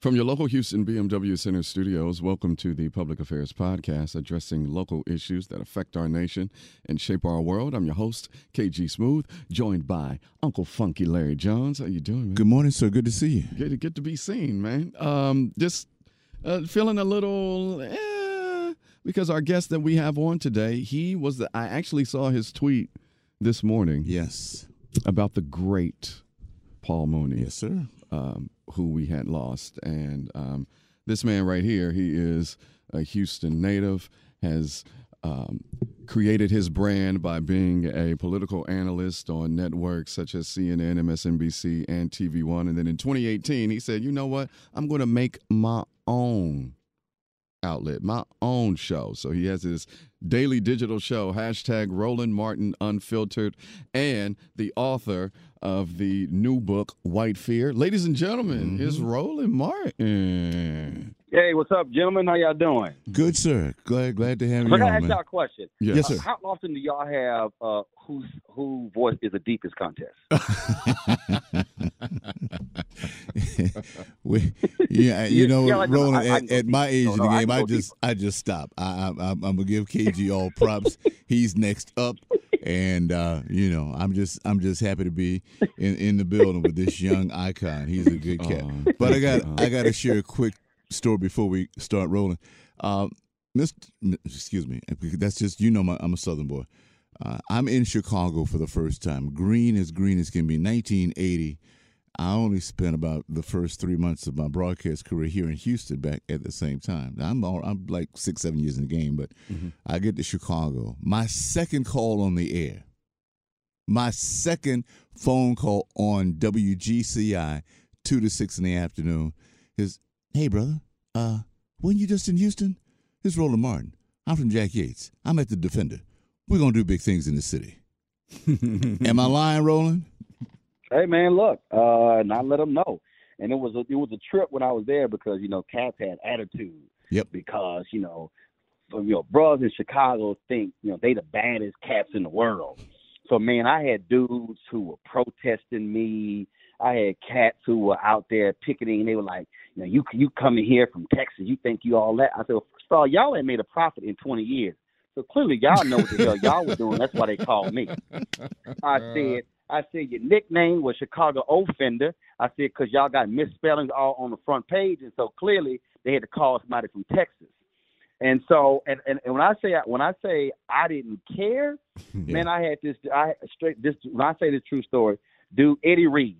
From your local Houston BMW Center studios, welcome to the Public Affairs Podcast, addressing local issues that affect our nation and shape our world. I'm your host, KG Smooth, joined by Uncle Funky Larry Jones. How you doing, man? Good morning, sir. Good to see you. Good, good to be seen, man. Um, just uh, feeling a little, eh, because our guest that we have on today, he was the. I actually saw his tweet this morning. Yes. About the great Paul Mooney. Yes, sir. Um, who we had lost. And um, this man right here, he is a Houston native, has um, created his brand by being a political analyst on networks such as CNN, MSNBC, and TV One. And then in 2018, he said, you know what? I'm going to make my own outlet, my own show. So he has his daily digital show, hashtag Roland Martin Unfiltered, and the author of the new book, White Fear. Ladies and gentlemen, mm-hmm. is Roland Martin. Hey, what's up, gentlemen? How y'all doing? Good, sir. Glad glad to have you. Let me ask y'all a question. Yes, yes sir. How often do y'all have uh, whose who voice is the deepest contest? we, yeah, you know, yeah, like, Roland. I, I at, at my age no, of the no, game, I, I just deeper. I just stop. I, I, I'm gonna give KG all props. He's next up and uh, you know, I'm just I'm just happy to be in, in the building with this young icon. He's a good cat. Uh, but I got uh, I got to share a quick story before we start rolling. Uh, Mr. Excuse me, that's just you know my, I'm a Southern boy. Uh, I'm in Chicago for the first time. Green as green as can be. 1980. I only spent about the first three months of my broadcast career here in Houston back at the same time. I'm all, I'm like six, seven years in the game, but mm-hmm. I get to Chicago. My second call on the air, my second phone call on WGCI, two to six in the afternoon, is, hey, brother, uh, when you just in Houston? It's Roland Martin. I'm from Jack Yates. I'm at the Defender. We're going to do big things in the city. Am I lying, Roland? Hey man, look, uh, I let them know. And it was a, it was a trip when I was there because you know cats had attitude. Yep. Because you know, you know, brothers in Chicago think you know they the baddest cats in the world. So man, I had dudes who were protesting me. I had cats who were out there picketing. And they were like, you know, you you coming here from Texas, you think you all that? I said, well, first of all, y'all ain't made a profit in 20 years. So clearly, y'all know what the hell y'all were doing. That's why they called me. I said, I said your nickname was Chicago Offender. I said because y'all got misspellings all on the front page, and so clearly they had to call somebody from Texas. And so, and, and, and when I say when I say I didn't care, yeah. man, I had this. I straight this. When I say this true story, dude, Eddie Reed,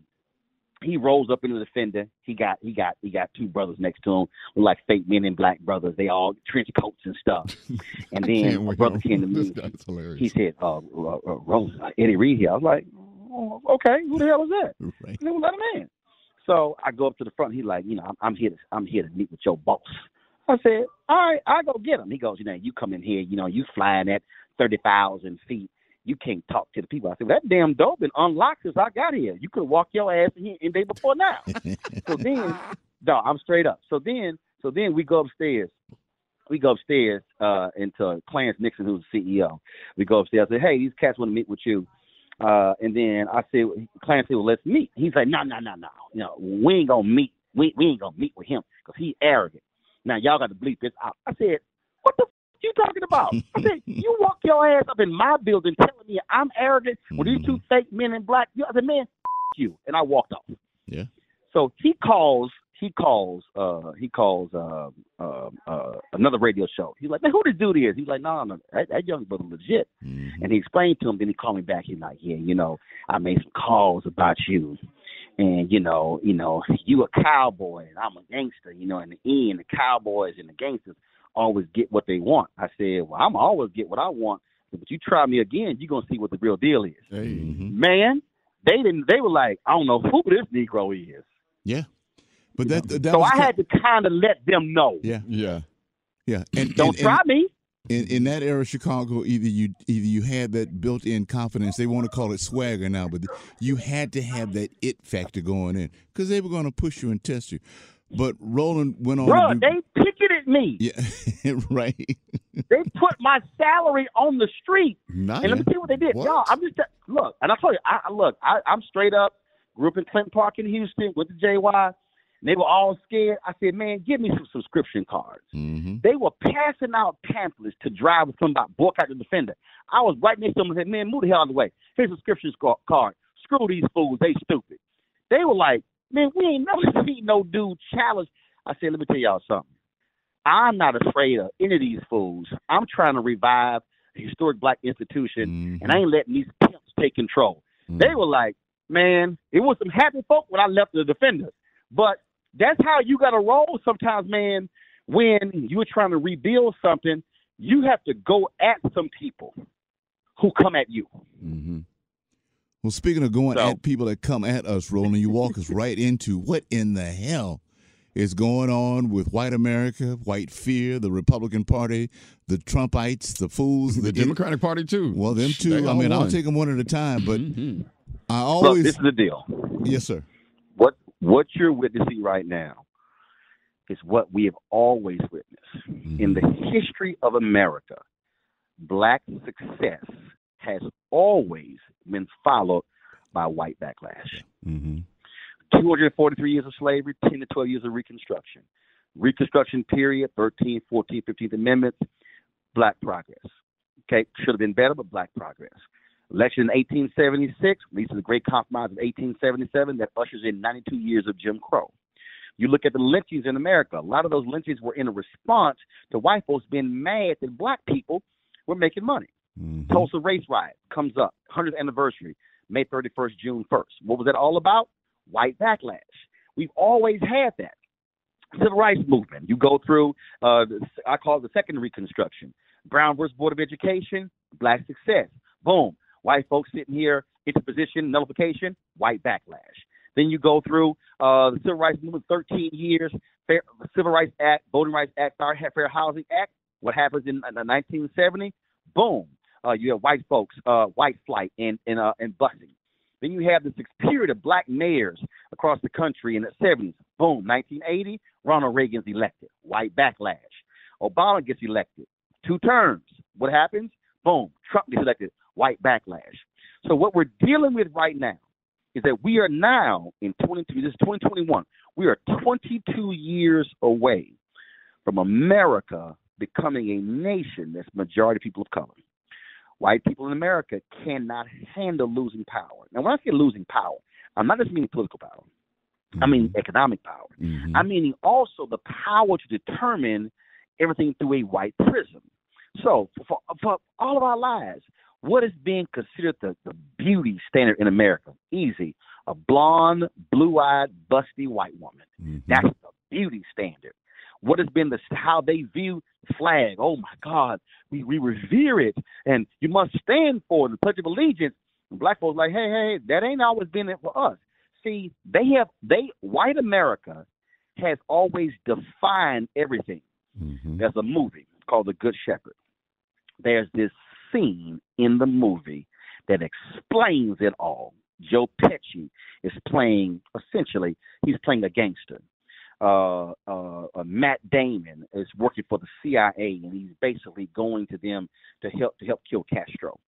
he rolls up into the fender. He got he got he got two brothers next to him, like fake men and black brothers. They all trench coats and stuff. And then my brother came to me. He said, uh, uh, uh, Rose, uh, Eddie Reed here. I was like, oh, okay, who the hell is that? Right. And then let him in. So I go up to the front. He's like, you know, I'm, I'm here to I'm here to meet with your boss. I said, all right, I go get him. He goes, you know, you come in here, you know, you flying at thirty thousand feet. You can't talk to the people. I said, well, that damn door been unlocked since I got here. You could walk your ass in here in day before now. so then, no, I'm straight up. So then, so then we go upstairs. We go upstairs uh, into Clarence Nixon, who's the CEO. We go upstairs. I say, hey, these cats want to meet with you. Uh, and then I said, said, well, let's meet. He's like, no, no, no, no. You know, we ain't gonna meet. We we ain't gonna meet with him because he's arrogant. Now y'all got to bleep this out. I said, what the f- you talking about? I said, you walk your ass up in my building telling me I'm arrogant with these two mm-hmm. fake men in black. I said, man, f- you. And I walked off. Yeah. So he calls he calls uh he calls uh, uh, uh another radio show. He's like, man, who this dude is? He's like, no, no, that, that young brother legit. Mm-hmm. And he explained to him. Then he called me back. He's like, yeah, you know, I made some calls about you, and you know, you know, you a cowboy and I'm a gangster. You know, in the end, the cowboys and the gangsters always get what they want. I said, well, I'm always get what I want. But you try me again, you're gonna see what the real deal is. Mm-hmm. Man, they didn't. They were like, I don't know who this Negro is. Yeah. But that, that so I had to kind of let them know. Yeah, yeah, yeah. And don't and, try and, me. In, in that era, Chicago, either you either you had that built-in confidence. They want to call it swagger now, but you had to have that it factor going in because they were going to push you and test you. But Roland went on. Bro, do, they picketed me. Yeah, right. they put my salary on the street. Nice. And let me tell you what they did, what? y'all. I'm just look, and I tell you, I look, I, I'm straight up. Grew up in Clinton Park in Houston. with the JY And they were all scared. I said, man, give me some subscription cards. Mm-hmm. They were passing out pamphlets to drive with somebody boycott the defender. I was right next to them and said, man, move the hell out of the way. Here's a subscription card. Screw these fools. They stupid. They were like, man, we ain't never seen no dude challenge. I said, let me tell y'all something. I'm not afraid of any of these fools. I'm trying to revive a historic black institution, mm-hmm. and I ain't letting these pimps take control. Mm-hmm. They were like, man, it was some happy folk when I left the defenders. But that's how you got to roll sometimes, man. When you're trying to rebuild something, you have to go at some people who come at you. Mm-hmm. Well, speaking of going so, at people that come at us, Roland, you walk us right into what in the hell is going on with white America, white fear, the Republican Party, the Trumpites, the fools, the, the Democratic Party too. Well, them too. I mean, I'll take them one at a time, but mm-hmm. I always. Look, this is the deal. Yes, sir. What you're witnessing right now is what we have always witnessed mm-hmm. in the history of America. Black success has always been followed by white backlash. Mm-hmm. 243 years of slavery, 10 to 12 years of Reconstruction. Reconstruction period, 13, 14, 15th Amendments, black progress. Okay, should have been better, but black progress. Election in 1876 leads to the Great Compromise of 1877 that ushers in 92 years of Jim Crow. You look at the lynchings in America, a lot of those lynchings were in a response to white folks being mad that black people were making money. Mm-hmm. Tulsa race riot comes up, 100th anniversary, May 31st, June 1st. What was that all about? White backlash. We've always had that. Civil rights movement. You go through, uh, I call it the second Reconstruction. Brown versus Board of Education, black success. Boom. White folks sitting here, interposition, nullification, white backlash. Then you go through uh, the Civil Rights Movement, 13 years, fair, Civil Rights Act, Voting Rights Act, Fair Housing Act. What happens in, in 1970? Boom. Uh, you have white folks, uh, white flight, and and uh, and busing. Then you have this period of black mayors across the country in the 70s. Boom, 1980, Ronald Reagan's elected. White backlash. Obama gets elected. Two terms. What happens? Boom, Trump gets elected. White backlash. So what we're dealing with right now is that we are now in 22. This is 2021. We are 22 years away from America becoming a nation that's majority people of color. White people in America cannot handle losing power. Now, when I say losing power, I'm not just meaning political power. Mm-hmm. I mean mm-hmm. economic power. Mm-hmm. I mean also the power to determine everything through a white prism. So, for, for all of our lives, what is being considered the, the beauty standard in America? Easy. A blonde, blue eyed, busty white woman. Mm-hmm. That's the beauty standard. What has been the how they view the flag? Oh my God, we, we revere it, and you must stand for the Pledge of Allegiance. And black folks like, hey, hey, that ain't always been it for us. See, they have they white America has always defined everything. Mm-hmm. There's a movie called The Good Shepherd. There's this scene in the movie that explains it all. Joe Pesci is playing essentially he's playing a gangster uh, uh, uh, Matt Damon is working for the CIA, and he's basically going to them to help to help kill Castro.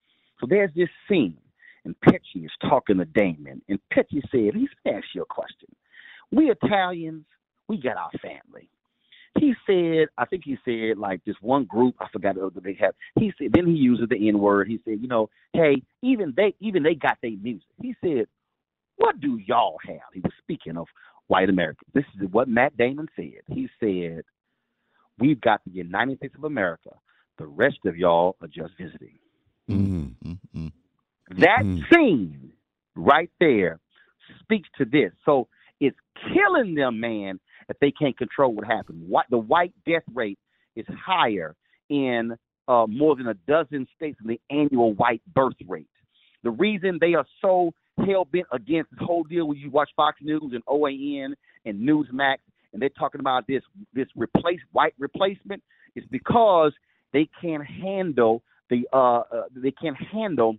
So there's this scene, and Pesci is talking to Damon, and Pesci said, "He's ask you a question. We Italians, we got our family." He said, I think he said like this one group, I forgot what they have. He said, then he uses the N word. He said, you know, hey, even they even they got their music. He said, what do y'all have? He was speaking of white Americans. This is what Matt Damon said. He said, We've got the United States of America. The rest of y'all are just visiting. Mm-hmm. Mm-hmm. That mm-hmm. scene right there speaks to this. So it's killing them, man, if they can't control what happened. What the white death rate is higher in uh, more than a dozen states than the annual white birth rate. The reason they are so hell bent against this whole deal when you watch Fox News and OAN and Newsmax and they're talking about this this replace white replacement is because they can't handle the uh, uh, they can't handle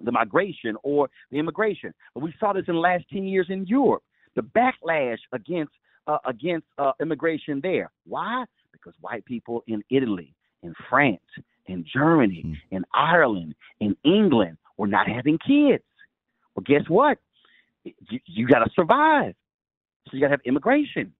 the migration or the immigration. But we saw this in the last ten years in Europe. The backlash against uh, against uh, immigration there. Why? Because white people in Italy, in France, in Germany, mm. in Ireland, in England were not having kids. Well, guess what? You, you got to survive. So you got to have immigration.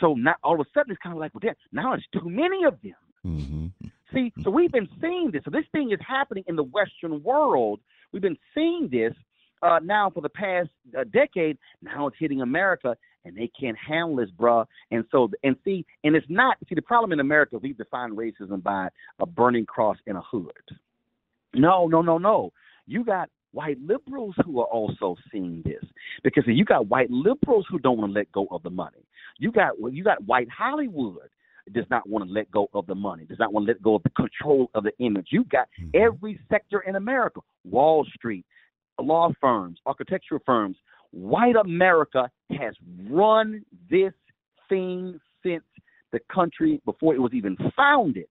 So now all of a sudden it's kind of like, well, now it's too many of them. Mm-hmm. See, so we've been seeing this. So this thing is happening in the Western world. We've been seeing this uh, now for the past uh, decade. Now it's hitting America, and they can't handle this, bruh. And so, and see, and it's not. See, the problem in America, we've defined racism by a burning cross in a hood. No, no, no, no. You got white liberals who are also seeing this because you got white liberals who don't want to let go of the money. You got you got white Hollywood does not want to let go of the money, does not want to let go of the control of the image. You got mm-hmm. every sector in America, Wall Street, law firms, architectural firms. White America has run this thing since the country before it was even founded,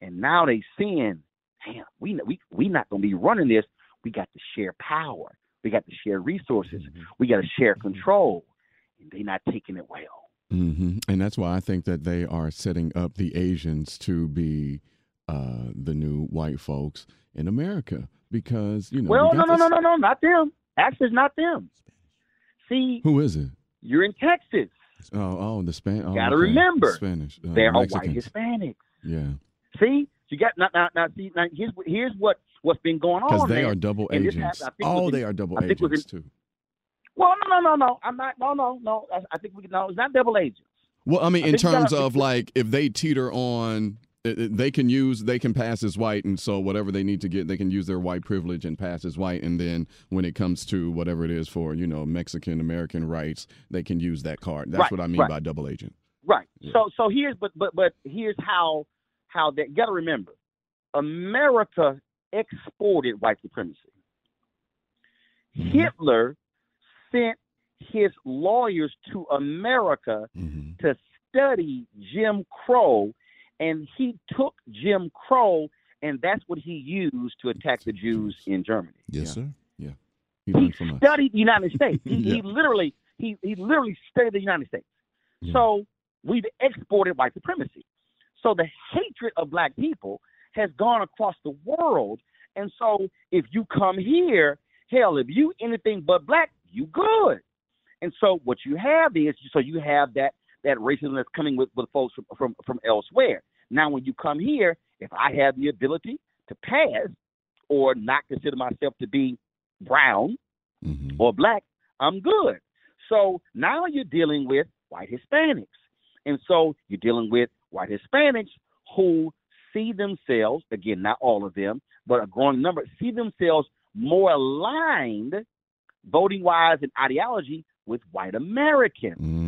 and now they seeing, damn, we we we not gonna be running this. We got to share power. We got to share resources. Mm-hmm. We got to share mm-hmm. control. And they're not taking it well. Mm-hmm. And that's why I think that they are setting up the Asians to be uh, the new white folks in America because you know. Well, no, no, no, no, no, not them. Actually, it's not them. See, who is it? You're in Texas. Oh, oh, the Spanish. Oh, Got to okay. remember, Spanish. Uh, there are white Hispanics. Yeah. See, you got now. Now, now, see, now here's here's what what's been going on. Because they man. are double agents. oh, they are double agents too. Well, no, no, no, no. I'm not. No, no, no. I, I think we can. No, it's not double agents. Well, I mean, I in terms of like, if they teeter on, they can use, they can pass as white, and so whatever they need to get, they can use their white privilege and pass as white, and then when it comes to whatever it is for, you know, Mexican American rights, they can use that card. That's right, what I mean right. by double agent. Right. Yeah. So, so here's, but, but, but here's how, how that. You got to remember, America exported white supremacy. Mm-hmm. Hitler sent his lawyers to America mm-hmm. to study Jim Crow, and he took Jim Crow, and that's what he used to attack the Jews in Germany. Yes, yeah. sir. Yeah, he, he studied the United States. He, yeah. he, literally, he he literally studied the United States. Yeah. So we've exported white supremacy. So the hatred of black people has gone across the world. And so if you come here, hell, if you anything but black, you good. And so what you have is so you have that that racism that's coming with, with folks from, from, from elsewhere. Now when you come here, if I have the ability to pass or not consider myself to be brown mm-hmm. or black, I'm good. So now you're dealing with white Hispanics. And so you're dealing with white Hispanics who see themselves, again, not all of them, but a growing number, see themselves more aligned voting wise and ideology with white Americans. Mm.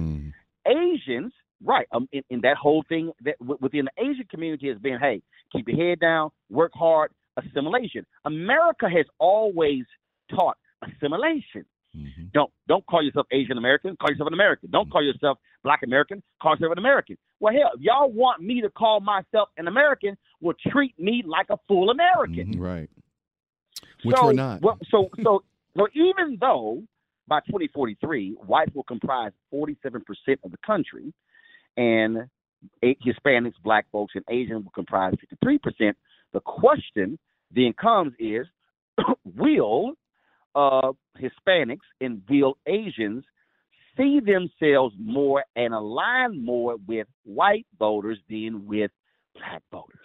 Asians, right, um, in, in, that whole thing that w- within the Asian community has been, hey, keep your head down, work hard, assimilation. America has always taught assimilation. Mm-hmm. Don't don't call yourself Asian American. Call yourself an American. Don't mm-hmm. call yourself Black American. Call yourself an American. Well, hell, if y'all want me to call myself an American, will treat me like a full American. Mm-hmm. Right. Which so, we're not. Well, so so so even though by 2043 whites will comprise 47% of the country, and Hispanics, Black folks, and Asians will comprise 53%. The question then comes is, will uh, Hispanics and will Asians see themselves more and align more with white voters than with black voters?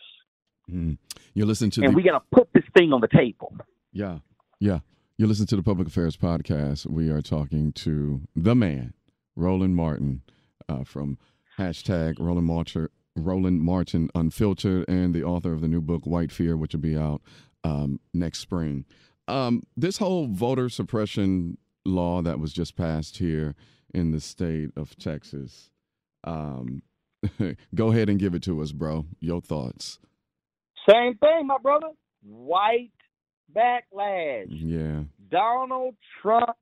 Mm. You listen to, and the... we got to put this thing on the table. Yeah, yeah. You listen to the Public Affairs Podcast. We are talking to the man, Roland Martin, uh, from hashtag Roland Martin, Roland Martin Unfiltered, and the author of the new book White Fear, which will be out um, next spring. Um, this whole voter suppression law that was just passed here in the state of Texas. Um, go ahead and give it to us, bro. Your thoughts. Same thing, my brother. White backlash. Yeah. Donald Trump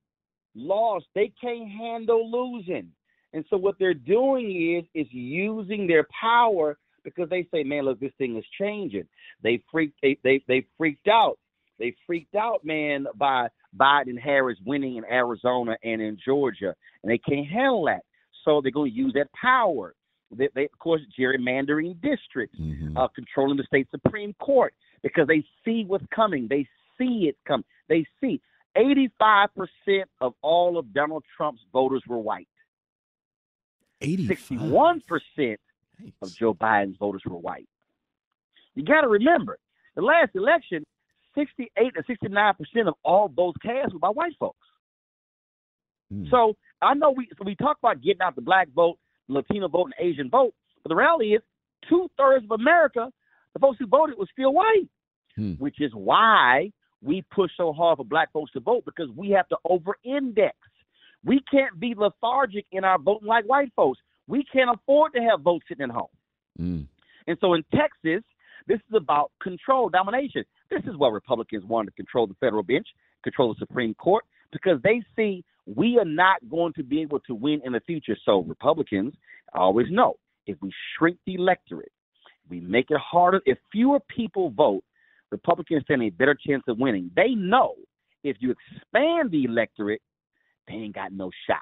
lost. They can't handle losing. And so what they're doing is is using their power because they say, man, look, this thing is changing. They freaked they they, they freaked out. They freaked out, man, by Biden Harris winning in Arizona and in Georgia, and they can't handle that. So they're going to use that power. They, they of course, gerrymandering districts, mm-hmm. uh, controlling the state supreme court because they see what's coming. They see it come. They see 85% of all of Donald Trump's voters were white. 61 percent of Joe Biden's voters were white. You got to remember, the last election, 68 to 69 percent of all votes cast were by white folks. Mm. So I know we so we talk about getting out the black vote, Latino vote, and Asian vote, but the reality is two thirds of America, the folks who voted, was still white, mm. which is why we push so hard for black folks to vote because we have to over-index. We can't be lethargic in our voting like white folks. We can't afford to have votes sitting at home. Mm. And so in Texas, this is about control, domination. This is what Republicans want to control the federal bench, control the Supreme Court, because they see we are not going to be able to win in the future. So Republicans always know if we shrink the electorate, we make it harder. If fewer people vote, Republicans stand a better chance of winning. They know if you expand the electorate, they ain't got no shot.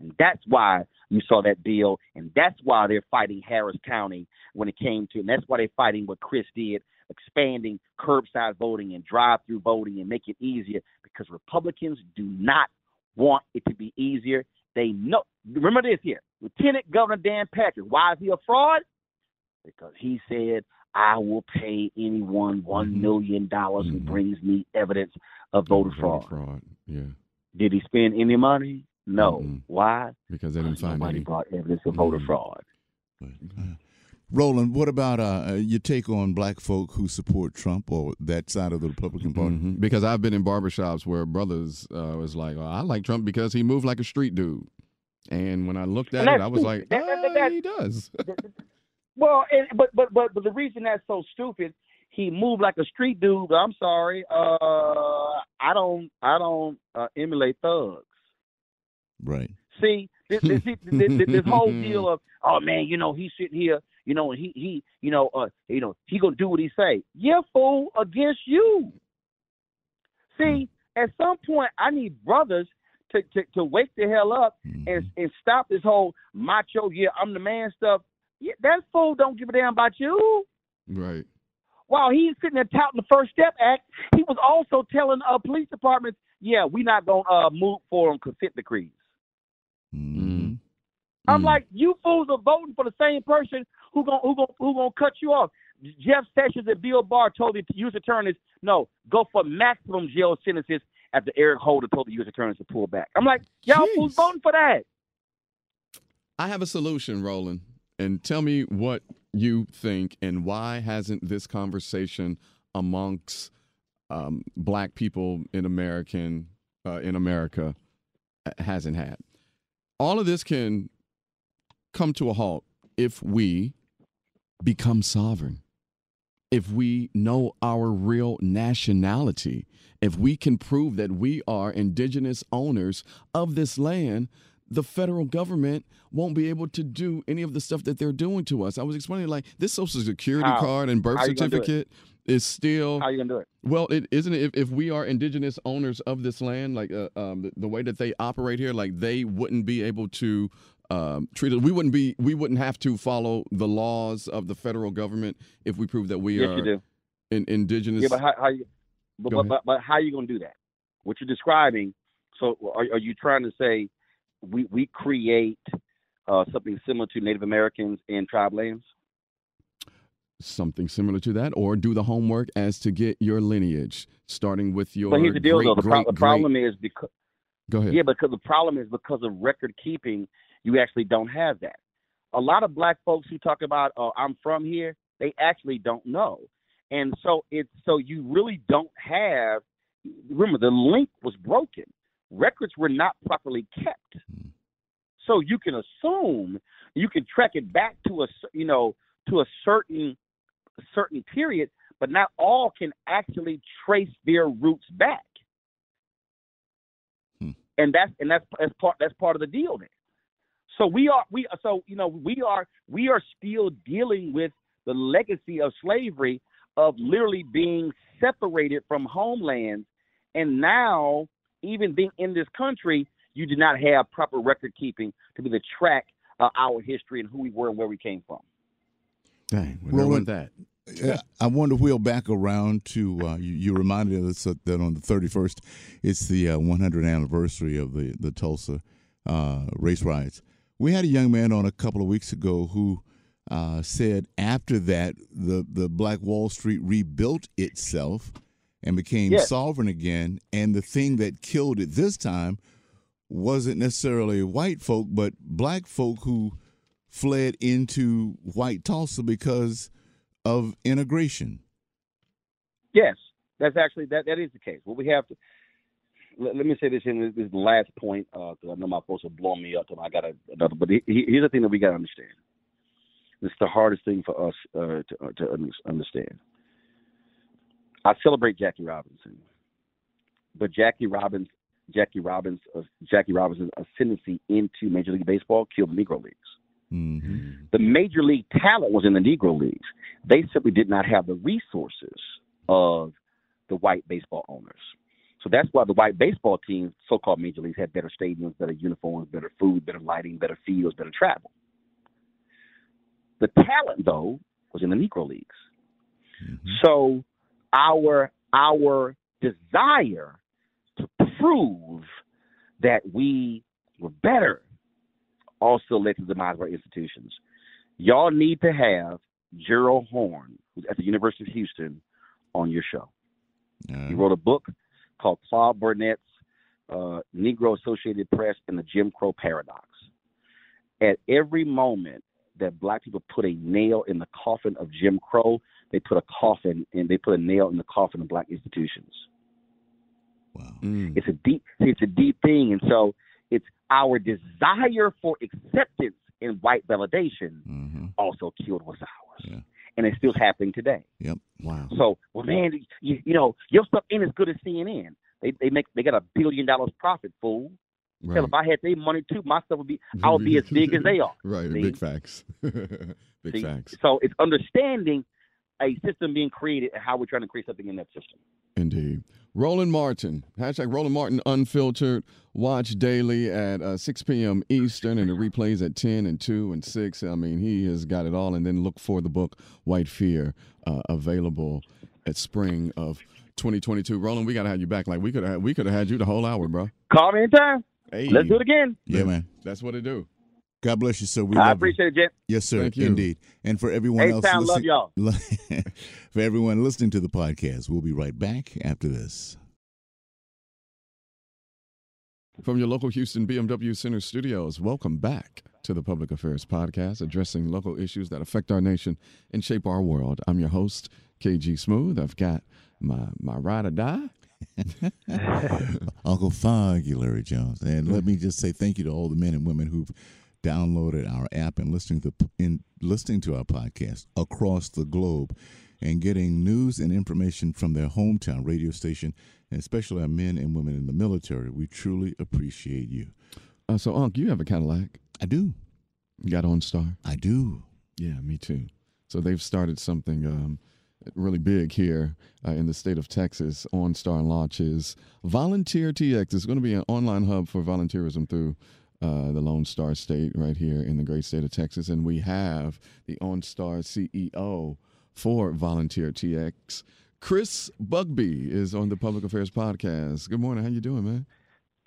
And that's why you saw that bill, and that's why they're fighting Harris County when it came to, and that's why they're fighting what Chris did, expanding curbside voting and drive-through voting and make it easier because Republicans do not want it to be easier. They know. Remember this here, Lieutenant Governor Dan Patrick. Why is he a fraud? Because he said, "I will pay anyone mm-hmm. million dollars mm-hmm. who brings me evidence of voter fraud." fraud. Yeah. Did he spend any money? No. Mm-hmm. Why? Because they didn't find nobody any. brought evidence of voter mm-hmm. fraud. Uh, Roland, what about uh, uh, your take on black folk who support Trump or that side of the Republican Party? Mm-hmm. Because I've been in barbershops where brothers uh, was like, oh, I like Trump because he moved like a street dude. And when I looked at it, I was like, that, that, that, he does. Well, and, but, but but but the reason that's so stupid, he moved like a street dude. I'm sorry, uh, I don't I don't uh, emulate thugs. Right. See, this, this, this, this, whole deal of oh man, you know he's sitting here, you know, he he you know uh you know he gonna do what he say. Yeah, fool, against you. See, at some point, I need brothers to to, to wake the hell up and mm-hmm. and stop this whole macho. Yeah, I'm the man stuff. Yeah, that fool don't give a damn about you. Right. While he's sitting there touting the First Step Act, he was also telling uh, police departments, "Yeah, we not gonna uh, move for them consent decrees." Mm-hmm. I'm mm. like, you fools are voting for the same person who gonna who gonna who gonna cut you off. Jeff Sessions and Bill Barr told the U.S. attorneys, no, go for maximum jail sentences after Eric Holder told the U.S. attorneys to pull back. I'm like, y'all Jeez. fools voting for that. I have a solution, Roland, and tell me what you think and why hasn't this conversation amongst um, black people in American uh, in America uh, hasn't had all of this can come to a halt if we become sovereign, if we know our real nationality, if we can prove that we are indigenous owners of this land. The federal government won't be able to do any of the stuff that they're doing to us. I was explaining like this social security How? card and birth certificate is still how are you gonna do it? Well, it isn't it if, if we are indigenous owners of this land, like uh, um, the, the, way that they operate here, like they wouldn't be able to um, treat it. We wouldn't be we wouldn't have to follow the laws of the federal government if we prove that we yes, are you do. In, indigenous. Yeah, but how, how you but, but, but, but how are you gonna do that? What you're describing. So are, are you trying to say we we create uh, something similar to Native Americans in tribe lands? something similar to that, or do the homework as to get your lineage, starting with your. But here's the deal, great, though. The, great, pro- the problem is because. Go ahead. Yeah, because the problem is because of record keeping, you actually don't have that. A lot of black folks who talk about, "Oh, I'm from here," they actually don't know, and so it's so you really don't have. Remember, the link was broken. Records were not properly kept, hmm. so you can assume you can track it back to a you know to a certain a certain period, but not all can actually trace their roots back. Hmm. And that's and that's that's part that's part of the deal there. So we are we so you know we are we are still dealing with the legacy of slavery of literally being separated from homelands and now even being in this country you do not have proper record keeping to be the track of our history and who we were and where we came from. Dang, Roland, that. I want to wheel back around to uh, you, you, reminded us that on the 31st, it's the uh, 100th anniversary of the the Tulsa uh, race riots. We had a young man on a couple of weeks ago who uh, said after that the the Black Wall Street rebuilt itself and became yes. sovereign again, and the thing that killed it this time wasn't necessarily white folk, but black folk who fled into white Tulsa because of integration. Yes, that's actually that that is the case. What we have to let, let me say this in this, this last point because uh, I know my folks are blowing me up. And I got another, but he, here's the thing that we got to understand. It's the hardest thing for us uh, to, uh, to understand. I celebrate Jackie Robinson, but Jackie Robbins, Jackie Robbins, uh, Jackie Robinson's ascendancy into Major League Baseball killed the Negro Leagues. Mm-hmm. The major league talent was in the Negro Leagues. They simply did not have the resources of the white baseball owners. So that's why the white baseball teams, so-called major leagues, had better stadiums, better uniforms, better food, better lighting, better fields, better travel. The talent, though, was in the Negro leagues. Mm-hmm. So our our desire to prove that we were better also led to the demise of our institutions. Y'all need to have Gerald Horne, who's at the University of Houston, on your show. Uh, he wrote a book called Claude Barnett's uh, Negro Associated Press and the Jim Crow Paradox. At every moment that black people put a nail in the coffin of Jim Crow, they put a coffin and they put a nail in the coffin of black institutions. Wow. Mm. It's a deep it's a deep thing. And so it's our desire for acceptance and white validation mm-hmm. also killed what's ours. Yeah and it's still happening today. Yep. Wow. So, well, man, you, you know, your stuff ain't as good as CNN. They they make they got a billion dollars profit, fool. Right. Hell, if I had their money too, my stuff would be I would be as big as they are. Right. See? Big facts. big See? facts. So it's understanding a system being created and how we're trying to create something in that system. Indeed. Roland Martin, hashtag Roland Martin Unfiltered. Watch daily at uh, 6 p.m. Eastern and the replays at 10 and 2 and 6. I mean, he has got it all. And then look for the book White Fear uh, available at spring of 2022. Roland, we got to have you back. Like we could have we could have had you the whole hour, bro. Call me anytime. Hey. Let's do it again. Yeah, man. That's what it do. God bless you, sir. We I appreciate you. it, Jim. Yes, sir. Thank you. Indeed. And for everyone hey, else, listen, love y'all. for everyone listening to the podcast, we'll be right back after this. From your local Houston BMW Center studios, welcome back to the Public Affairs Podcast, addressing local issues that affect our nation and shape our world. I'm your host, KG Smooth. I've got my my ride or die. Uncle Funky, Larry Jones. And let me just say thank you to all the men and women who've downloaded our app and listening to in listening to our podcast across the globe and getting news and information from their hometown radio station and especially our men and women in the military. We truly appreciate you. Uh, so, Unc, you have a Cadillac. I do. You got OnStar? I do. Yeah, me too. So they've started something um, really big here uh, in the state of Texas. OnStar launches Volunteer TX. It's going to be an online hub for volunteerism through uh, the Lone Star State right here in the great state of Texas. And we have the OnStar CEO for Volunteer TX, Chris Bugbee, is on the Public Affairs Podcast. Good morning. How you doing, man?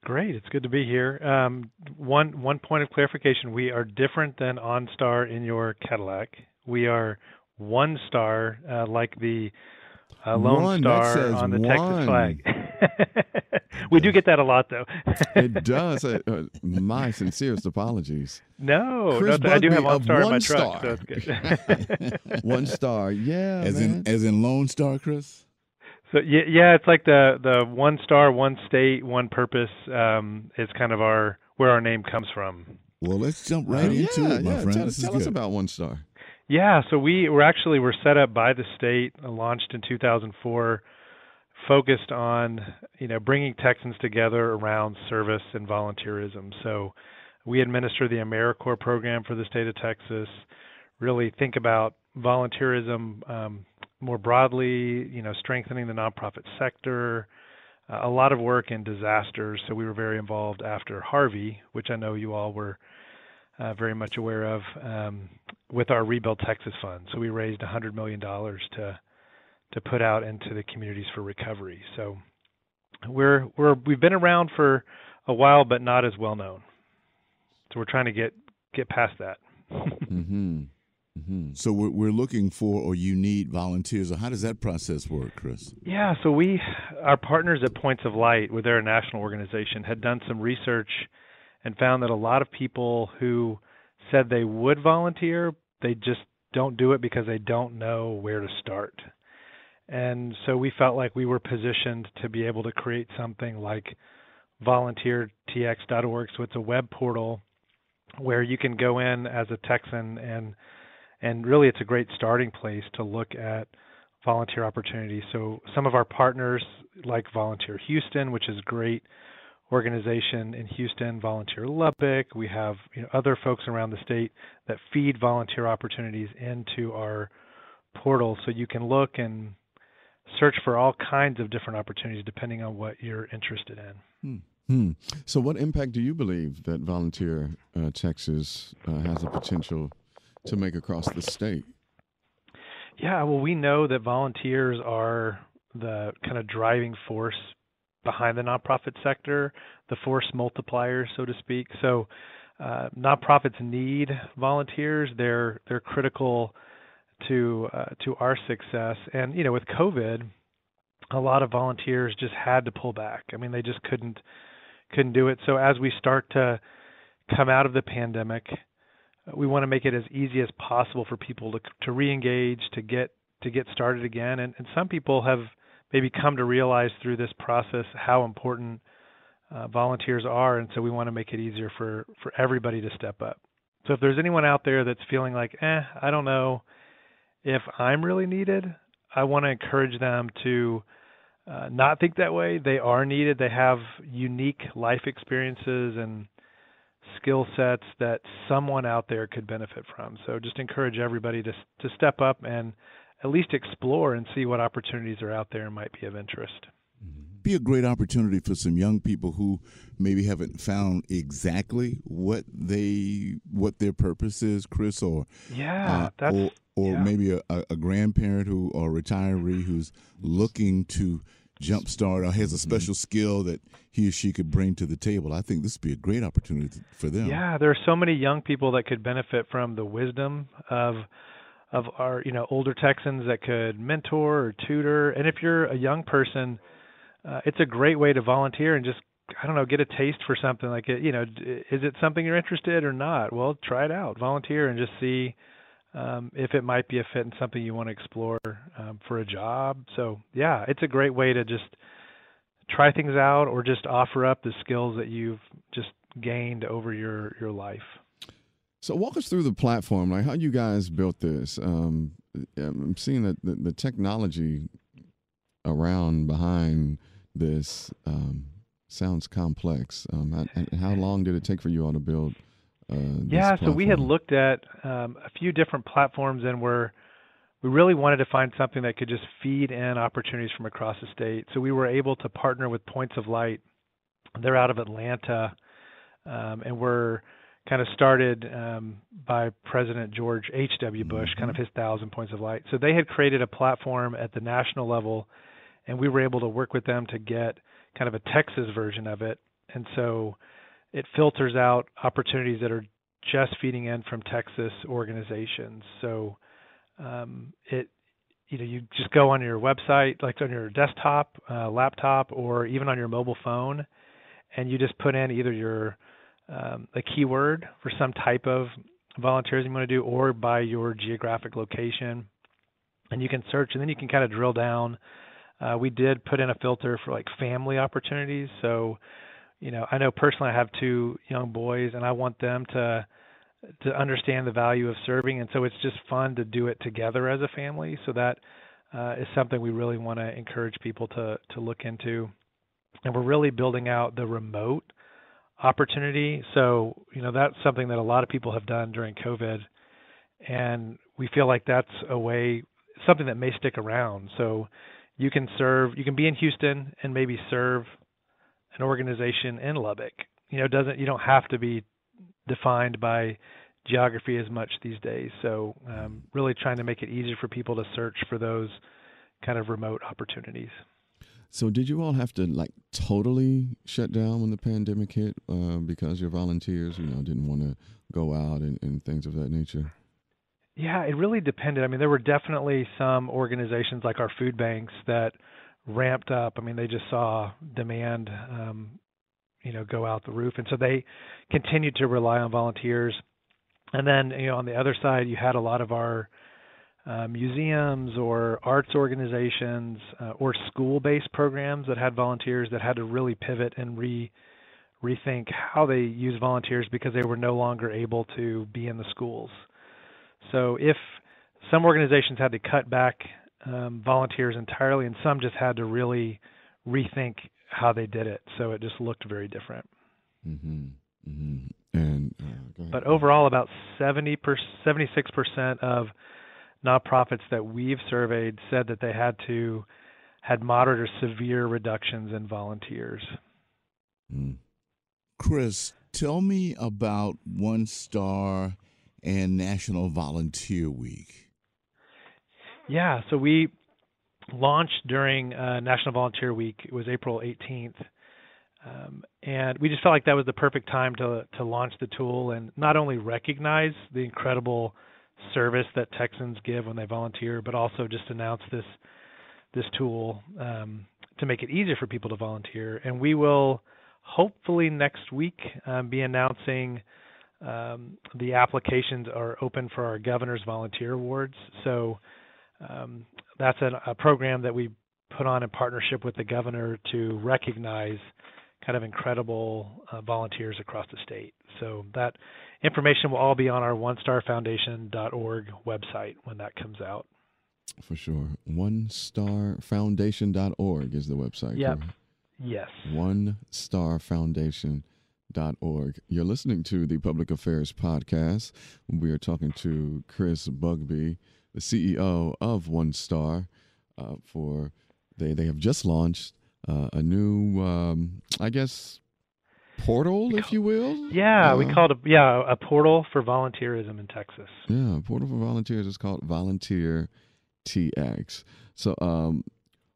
Great. It's good to be here. Um, one one point of clarification: we are different than OnStar in your Cadillac. We are one star, uh, like the uh, Lone one, Star on the one. Texas flag. we do get that a lot, though. it does. Uh, uh, my sincerest apologies. No, no I do have one star in my truck, so good. one star, yeah. As man. in, as in Lone Star, Chris. So yeah, yeah, it's like the the one star, one state, one purpose. Um, is kind of our where our name comes from. Well, let's jump right uh, into yeah, it, my yeah. friend. Tell, tell us about One Star. Yeah, so we were actually were set up by the state, uh, launched in 2004, focused on you know bringing Texans together around service and volunteerism. So we administer the AmeriCorps program for the state of Texas. Really think about volunteerism um, more broadly. You know, strengthening the nonprofit sector. Uh, a lot of work in disasters. So we were very involved after Harvey, which I know you all were uh, very much aware of um, with our Rebuild Texas Fund. So we raised $100 million to to put out into the communities for recovery. So we're we're we've been around for a while, but not as well known. So we're trying to get get past that. mm-hmm. Mm-hmm. So we're, we're looking for, or you need volunteers, or how does that process work, Chris? Yeah, so we, our partners at Points of Light, with their national organization, had done some research and found that a lot of people who said they would volunteer, they just don't do it because they don't know where to start. And so we felt like we were positioned to be able to create something like volunteertx.org. So it's a web portal where you can go in as a Texan and and really it's a great starting place to look at volunteer opportunities. So some of our partners like Volunteer Houston, which is great organization in Houston, Volunteer Lubbock. We have you know, other folks around the state that feed volunteer opportunities into our portal, so you can look and search for all kinds of different opportunities depending on what you're interested in. Hmm. Hmm. So, what impact do you believe that Volunteer uh, Texas uh, has the potential to make across the state? Yeah, well, we know that volunteers are the kind of driving force behind the nonprofit sector, the force multiplier, so to speak. So, uh, nonprofits need volunteers. They're they're critical to uh, to our success. And you know, with COVID, a lot of volunteers just had to pull back. I mean, they just couldn't couldn't do it. So as we start to come out of the pandemic, we want to make it as easy as possible for people to to reengage, to get to get started again. And, and some people have maybe come to realize through this process how important uh, volunteers are, and so we want to make it easier for for everybody to step up. So if there's anyone out there that's feeling like, eh, I don't know if I'm really needed, I want to encourage them to uh, not think that way. They are needed. They have unique life experiences and skill sets that someone out there could benefit from. So just encourage everybody to to step up and at least explore and see what opportunities are out there and might be of interest. Be a great opportunity for some young people who maybe haven't found exactly what they what their purpose is, Chris, or yeah, uh, that's or, or yeah. maybe a, a, grandparent who or retiree who's looking to jumpstart or has a special skill that he or she could bring to the table. I think this would be a great opportunity for them. Yeah, there are so many young people that could benefit from the wisdom of of our you know older Texans that could mentor or tutor. And if you're a young person, uh, it's a great way to volunteer and just I don't know get a taste for something like it. You know, is it something you're interested in or not? Well, try it out, volunteer, and just see um, if it might be a fit and something you want to explore um, for a job. So yeah, it's a great way to just try things out or just offer up the skills that you've just gained over your your life. So walk us through the platform, like how you guys built this. Um, I'm seeing that the, the, technology around behind this um, sounds complex. Um, how long did it take for you all to build uh, yeah, so we had looked at um, a few different platforms, and we're we really wanted to find something that could just feed in opportunities from across the state. So we were able to partner with Points of Light. They're out of Atlanta, um, and we're kind of started um, by President George H.W. Bush, kind of mm-hmm. his thousand points of light. So they had created a platform at the national level, and we were able to work with them to get kind of a Texas version of it. And so it filters out opportunities that are just feeding in from Texas organizations. So um, it you know you just go on your website, like on your desktop, uh, laptop, or even on your mobile phone, and you just put in either your um, a keyword for some type of volunteers you want to do, or by your geographic location, and you can search, and then you can kind of drill down. Uh, we did put in a filter for like family opportunities, so you know, I know personally I have two young boys and I want them to to understand the value of serving and so it's just fun to do it together as a family. So that uh, is something we really want to encourage people to to look into. And we're really building out the remote opportunity. So, you know, that's something that a lot of people have done during COVID and we feel like that's a way something that may stick around. So you can serve you can be in Houston and maybe serve an organization in Lubbock. You know, doesn't you don't have to be defined by geography as much these days. So, um, really trying to make it easier for people to search for those kind of remote opportunities. So did you all have to like totally shut down when the pandemic hit uh, because your volunteers, you know, didn't want to go out and, and things of that nature? Yeah, it really depended. I mean, there were definitely some organizations like our food banks that ramped up. I mean, they just saw demand, um, you know, go out the roof, and so they continued to rely on volunteers. And then, you know, on the other side, you had a lot of our uh, museums or arts organizations uh, or school-based programs that had volunteers that had to really pivot and re rethink how they use volunteers because they were no longer able to be in the schools. So if some organizations had to cut back um, volunteers entirely, and some just had to really rethink how they did it. So it just looked very different. Mm-hmm. Mm-hmm. And uh, but overall, about 70 per, 76 percent of nonprofits that we've surveyed said that they had to had moderate or severe reductions in volunteers. Mm. Chris, tell me about One Star and National Volunteer Week. Yeah, so we launched during uh, National Volunteer Week. It was April 18th. Um, and we just felt like that was the perfect time to to launch the tool and not only recognize the incredible service that Texans give when they volunteer, but also just announce this this tool um, to make it easier for people to volunteer. And we will hopefully next week um, be announcing um, the applications are open for our governor's volunteer awards. So um, that's a, a, program that we put on in partnership with the governor to recognize kind of incredible uh, volunteers across the state. So that information will all be on our onestarfoundation.org website when that comes out. For sure. OneStarFoundation.org is the website. Yep. Yes. OneStarFoundation.org. You're listening to the Public Affairs Podcast. We are talking to Chris Bugbee, the CEO of One Star, uh, for they they have just launched uh, a new, um, I guess, portal, if you will. Yeah, uh, we called it yeah a portal for volunteerism in Texas. Yeah, portal for volunteers is called Volunteer TX. So, um,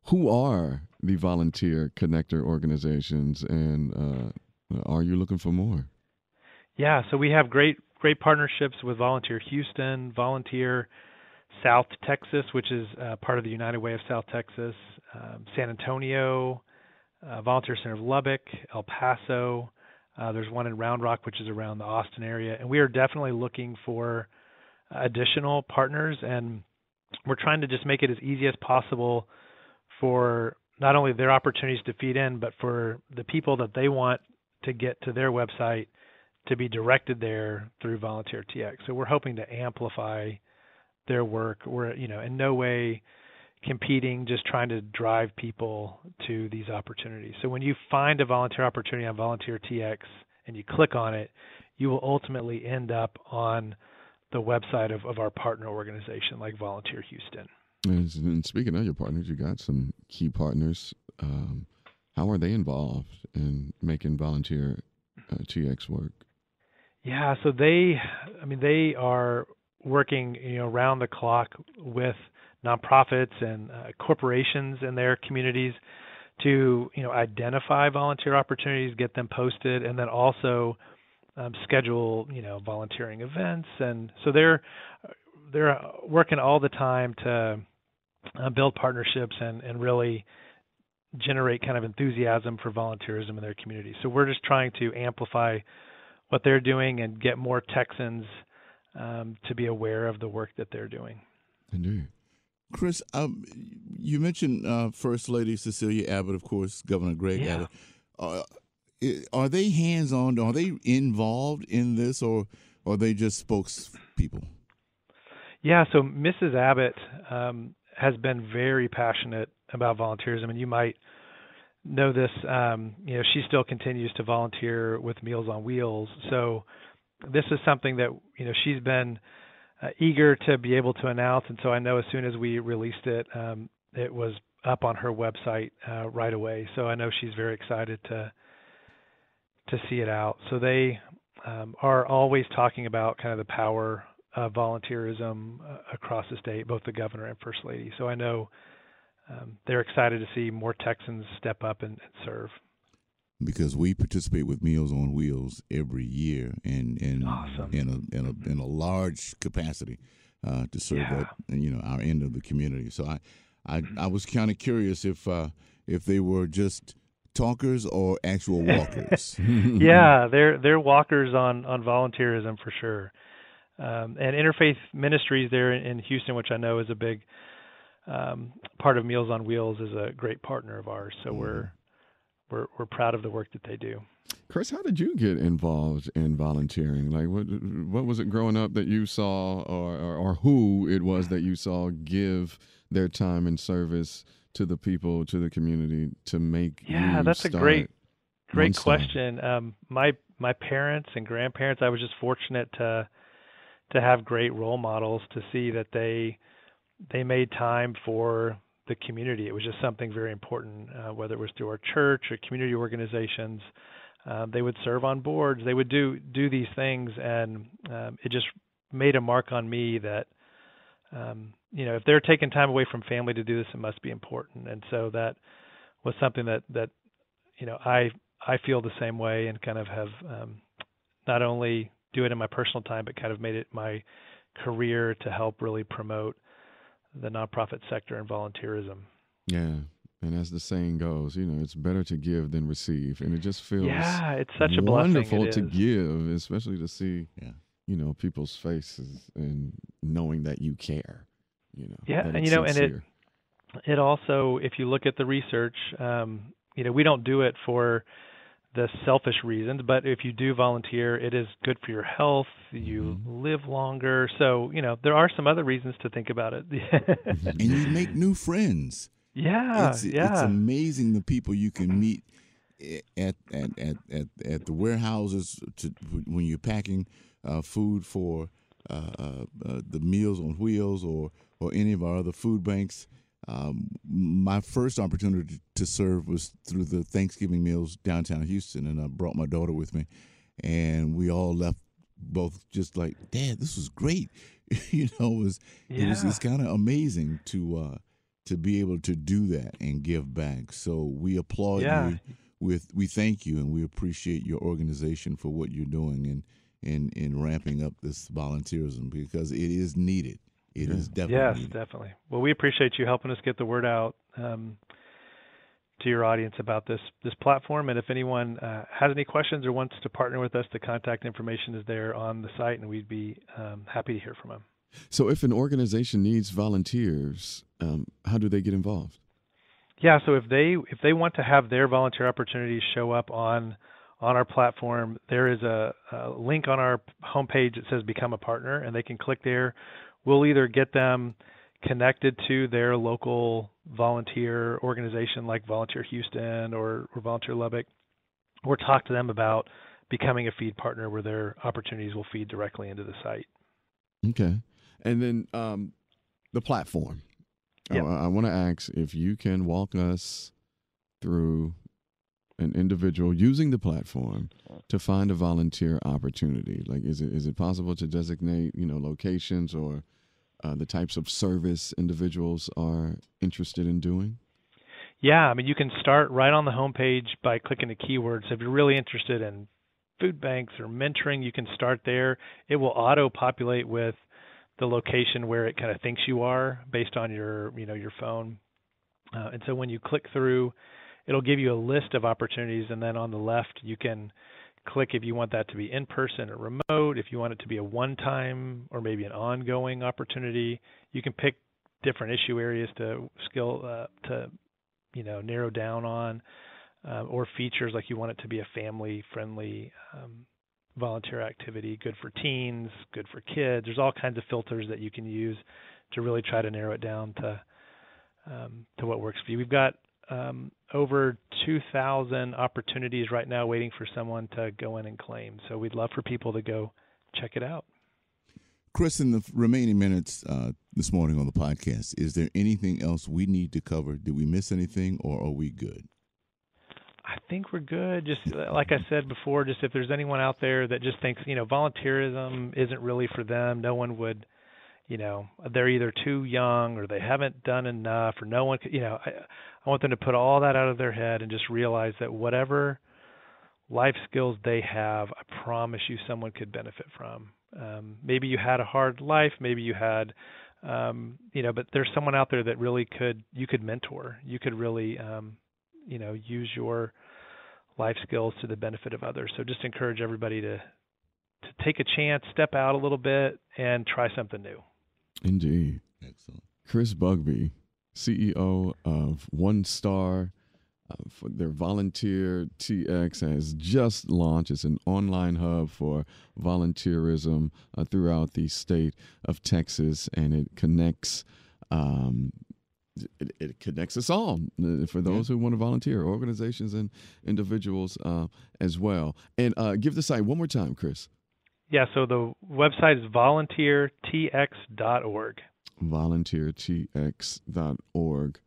who are the volunteer connector organizations, and uh, are you looking for more? Yeah, so we have great great partnerships with Volunteer Houston, Volunteer South Texas, which is uh, part of the United Way of South Texas, um, San Antonio, uh, Volunteer Center of Lubbock, El Paso. Uh, there's one in Round Rock, which is around the Austin area, and we are definitely looking for additional partners. And we're trying to just make it as easy as possible for not only their opportunities to feed in, but for the people that they want to get to their website to be directed there through Volunteer TX. So we're hoping to amplify their work. We're you know in no way competing, just trying to drive people to these opportunities. So when you find a volunteer opportunity on Volunteer TX and you click on it, you will ultimately end up on the website of, of our partner organization like Volunteer Houston. And speaking of your partners, you got some key partners. Um, how are they involved in making Volunteer uh, TX work? Yeah, so they, I mean, they are working you know around the clock with nonprofits and uh, corporations in their communities to you know identify volunteer opportunities, get them posted, and then also um, schedule you know volunteering events. And so they're they're working all the time to uh, build partnerships and and really generate kind of enthusiasm for volunteerism in their community. So we're just trying to amplify what they're doing and get more Texans um, to be aware of the work that they're doing. Indeed. Chris, um, you mentioned uh, First Lady Cecilia Abbott, of course, Governor Greg yeah. Abbott. Uh, are they hands on? Are they involved in this, or are they just spokespeople? Yeah, so Mrs. Abbott um, has been very passionate about volunteerism, and you might know this. Um, you know, she still continues to volunteer with Meals on Wheels. So this is something that you know she's been uh, eager to be able to announce, and so I know as soon as we released it, um, it was up on her website uh, right away. So I know she's very excited to to see it out. So they um, are always talking about kind of the power of volunteerism uh, across the state, both the governor and first lady. So I know um, they're excited to see more Texans step up and, and, serve. Because we participate with Meals on Wheels every year, and and awesome. in a in a in a large capacity uh, to serve yeah. that you know our end of the community. So I I, I was kind of curious if uh, if they were just talkers or actual walkers. yeah, they're they're walkers on on volunteerism for sure. Um, and Interfaith Ministries there in Houston, which I know is a big um, part of Meals on Wheels, is a great partner of ours. So mm. we're we're we're proud of the work that they do. Chris, how did you get involved in volunteering? Like, what what was it growing up that you saw, or or, or who it was that you saw give their time and service to the people, to the community, to make yeah, that's a great great question. Um, my my parents and grandparents, I was just fortunate to to have great role models to see that they they made time for the community. It was just something very important, uh, whether it was through our church or community organizations. Um, they would serve on boards. They would do do these things, and um, it just made a mark on me that um, you know if they're taking time away from family to do this, it must be important. And so that was something that that you know I I feel the same way, and kind of have um, not only do it in my personal time, but kind of made it my career to help really promote the nonprofit sector and volunteerism. Yeah. And as the saying goes, you know, it's better to give than receive, and it just feels yeah, it's such a wonderful to give, especially to see, yeah. you know, people's faces and knowing that you care, you know. Yeah, and you know, sincere. and it it also, if you look at the research, um, you know, we don't do it for the selfish reasons, but if you do volunteer, it is good for your health. You mm-hmm. live longer. So, you know, there are some other reasons to think about it. and you make new friends. Yeah. It's, yeah. it's amazing the people you can meet at at at at, at the warehouses to, when you're packing uh, food for uh, uh, uh the Meals on Wheels or or any of our other food banks. Um, my first opportunity to serve was through the Thanksgiving meals downtown Houston, and I brought my daughter with me, and we all left both just like, "Dad, this was great." you know, it was yeah. it was it's kind of amazing to uh, to be able to do that and give back. So we applaud yeah. you. With we thank you and we appreciate your organization for what you're doing and in in ramping up this volunteerism because it is needed. It is definitely. Yes, needed. definitely. Well, we appreciate you helping us get the word out um, to your audience about this this platform. And if anyone uh, has any questions or wants to partner with us, the contact information is there on the site, and we'd be um, happy to hear from them. So, if an organization needs volunteers, um, how do they get involved? Yeah, so if they if they want to have their volunteer opportunities show up on on our platform, there is a, a link on our homepage that says "Become a Partner," and they can click there we'll either get them connected to their local volunteer organization like Volunteer Houston or, or Volunteer Lubbock, or talk to them about becoming a feed partner where their opportunities will feed directly into the site. Okay. And then um, the platform. Yep. I, I want to ask if you can walk us through an individual using the platform to find a volunteer opportunity. Like, is it is it possible to designate you know locations or uh, the types of service individuals are interested in doing? Yeah, I mean, you can start right on the homepage by clicking the keywords. If you're really interested in food banks or mentoring, you can start there. It will auto populate with the location where it kind of thinks you are based on your, you know, your phone. Uh, and so when you click through, it'll give you a list of opportunities, and then on the left you can click if you want that to be in person or remote, if you want it to be a one time or maybe an ongoing opportunity. You can pick different issue areas to skill uh, to you know narrow down on uh, or features like you want it to be a family friendly um, volunteer activity, good for teens, good for kids. There's all kinds of filters that you can use to really try to narrow it down to um, to what works for you. We've got um, over 2,000 opportunities right now waiting for someone to go in and claim. So we'd love for people to go check it out. Chris, in the remaining minutes uh, this morning on the podcast, is there anything else we need to cover? Did we miss anything, or are we good? I think we're good. Just uh, like I said before, just if there's anyone out there that just thinks, you know, volunteerism isn't really for them, no one would you know they're either too young or they haven't done enough or no one you know I, I want them to put all that out of their head and just realize that whatever life skills they have i promise you someone could benefit from. Um, maybe you had a hard life maybe you had um, you know but there's someone out there that really could you could mentor. You could really um, you know use your life skills to the benefit of others. So just encourage everybody to to take a chance step out a little bit and try something new Indeed. Excellent. Chris Bugbee, CEO of One Star. Uh, for their volunteer TX has just launched. It's an online hub for volunteerism uh, throughout the state of Texas, and it connects. Um, it, it, connects us all uh, for those yeah. who want to volunteer, organizations and individuals uh, as well. And uh, give the site one more time, Chris. Yeah, so the website is volunteertx.org. Volunteertx.org.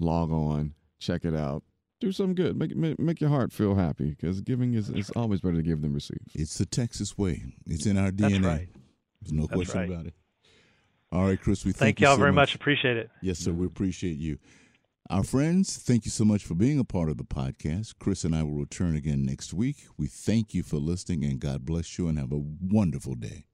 Log on, check it out. Do something good. Make make, make your heart feel happy because giving is it's always better to give than receive. It's the Texas way. It's in our DNA. Right. There's no That's question right. about it. All right, Chris. We thank, thank y'all so very much. much. Appreciate it. Yes, sir. We appreciate you. Our friends, thank you so much for being a part of the podcast. Chris and I will return again next week. We thank you for listening and God bless you and have a wonderful day.